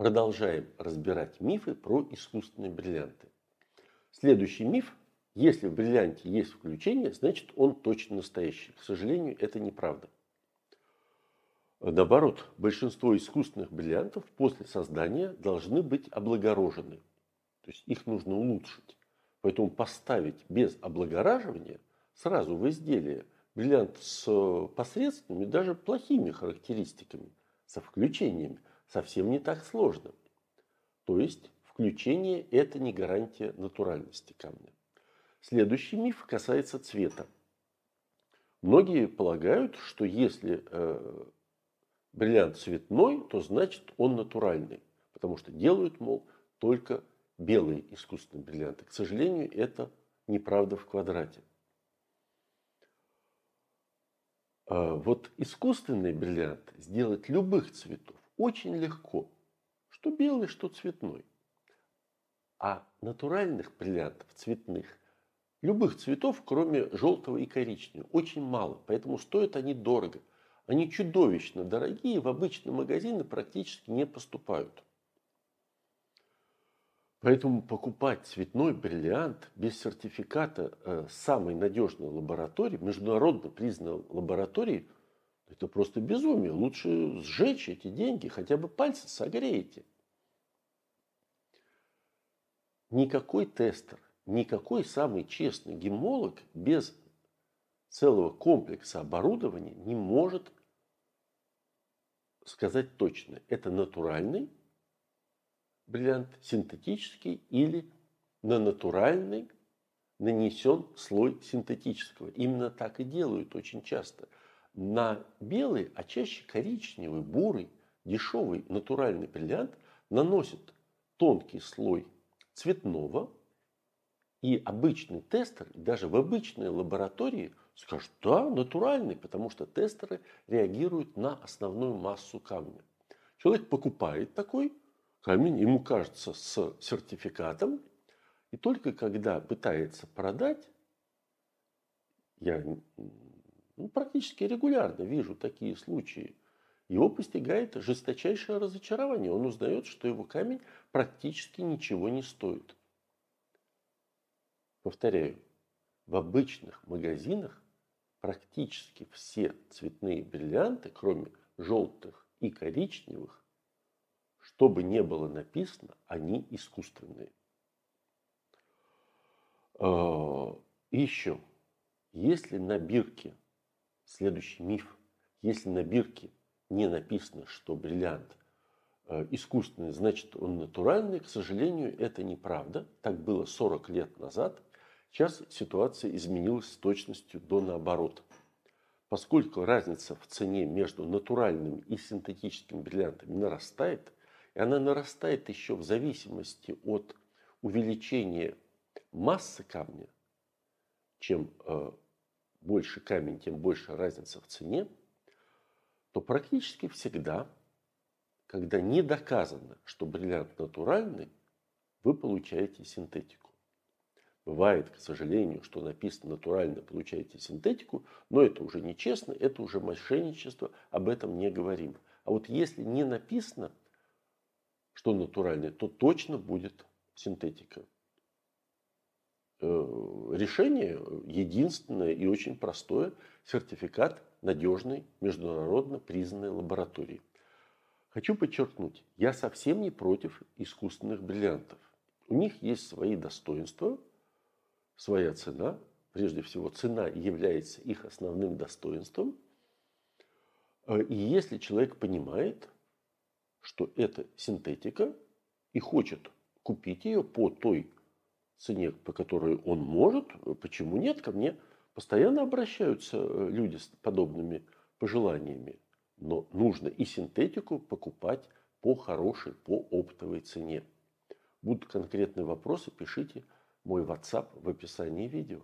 Продолжаем разбирать мифы про искусственные бриллианты. Следующий миф. Если в бриллианте есть включение, значит он точно настоящий. К сожалению, это неправда. Наоборот, большинство искусственных бриллиантов после создания должны быть облагорожены. То есть их нужно улучшить. Поэтому поставить без облагораживания сразу в изделие бриллиант с посредственными, даже плохими характеристиками, со включениями, совсем не так сложно. То есть включение – это не гарантия натуральности камня. Следующий миф касается цвета. Многие полагают, что если э, бриллиант цветной, то значит он натуральный. Потому что делают, мол, только белые искусственные бриллианты. К сожалению, это неправда в квадрате. А вот искусственный бриллиант сделать любых цветов очень легко. Что белый, что цветной. А натуральных бриллиантов, цветных, любых цветов, кроме желтого и коричневого, очень мало. Поэтому стоят они дорого. Они чудовищно дорогие, в обычные магазины практически не поступают. Поэтому покупать цветной бриллиант без сертификата э, самой надежной лаборатории, международно признанной лаборатории, это просто безумие. Лучше сжечь эти деньги, хотя бы пальцы согреете. Никакой тестер, никакой самый честный гемолог без целого комплекса оборудования не может сказать точно, это натуральный бриллиант синтетический или на натуральный нанесен слой синтетического. Именно так и делают очень часто. На белый, а чаще коричневый, бурый, дешевый натуральный бриллиант наносят тонкий слой цветного, и обычный тестер, даже в обычной лаборатории, скажет, да, натуральный, потому что тестеры реагируют на основную массу камня. Человек покупает такой камень, ему кажется, с сертификатом. И только когда пытается продать, я ну, практически регулярно вижу такие случаи, его постигает жесточайшее разочарование. Он узнает, что его камень практически ничего не стоит. Повторяю, в обычных магазинах практически все цветные бриллианты, кроме желтых и коричневых, что бы ни было написано, они искусственные. А, и еще, если на бирке, следующий миф, если на бирке не написано, что бриллиант а, искусственный, значит он натуральный, к сожалению, это неправда. Так было 40 лет назад. Сейчас ситуация изменилась с точностью до наоборот. Поскольку разница в цене между натуральными и синтетическими бриллиантами нарастает – и она нарастает еще в зависимости от увеличения массы камня. Чем э, больше камень, тем больше разница в цене. То практически всегда, когда не доказано, что бриллиант натуральный, вы получаете синтетику. Бывает, к сожалению, что написано натурально, получаете синтетику, но это уже нечестно, это уже мошенничество, об этом не говорим. А вот если не написано, что натуральное, то точно будет синтетика. Э, решение единственное и очень простое. Сертификат надежной, международно признанной лаборатории. Хочу подчеркнуть, я совсем не против искусственных бриллиантов. У них есть свои достоинства, своя цена. Прежде всего, цена является их основным достоинством. Э, и если человек понимает, что это синтетика и хочет купить ее по той цене, по которой он может, почему нет, ко мне постоянно обращаются э, люди с подобными пожеланиями. Но нужно и синтетику покупать по хорошей, по оптовой цене. Будут конкретные вопросы, пишите мой WhatsApp в описании видео.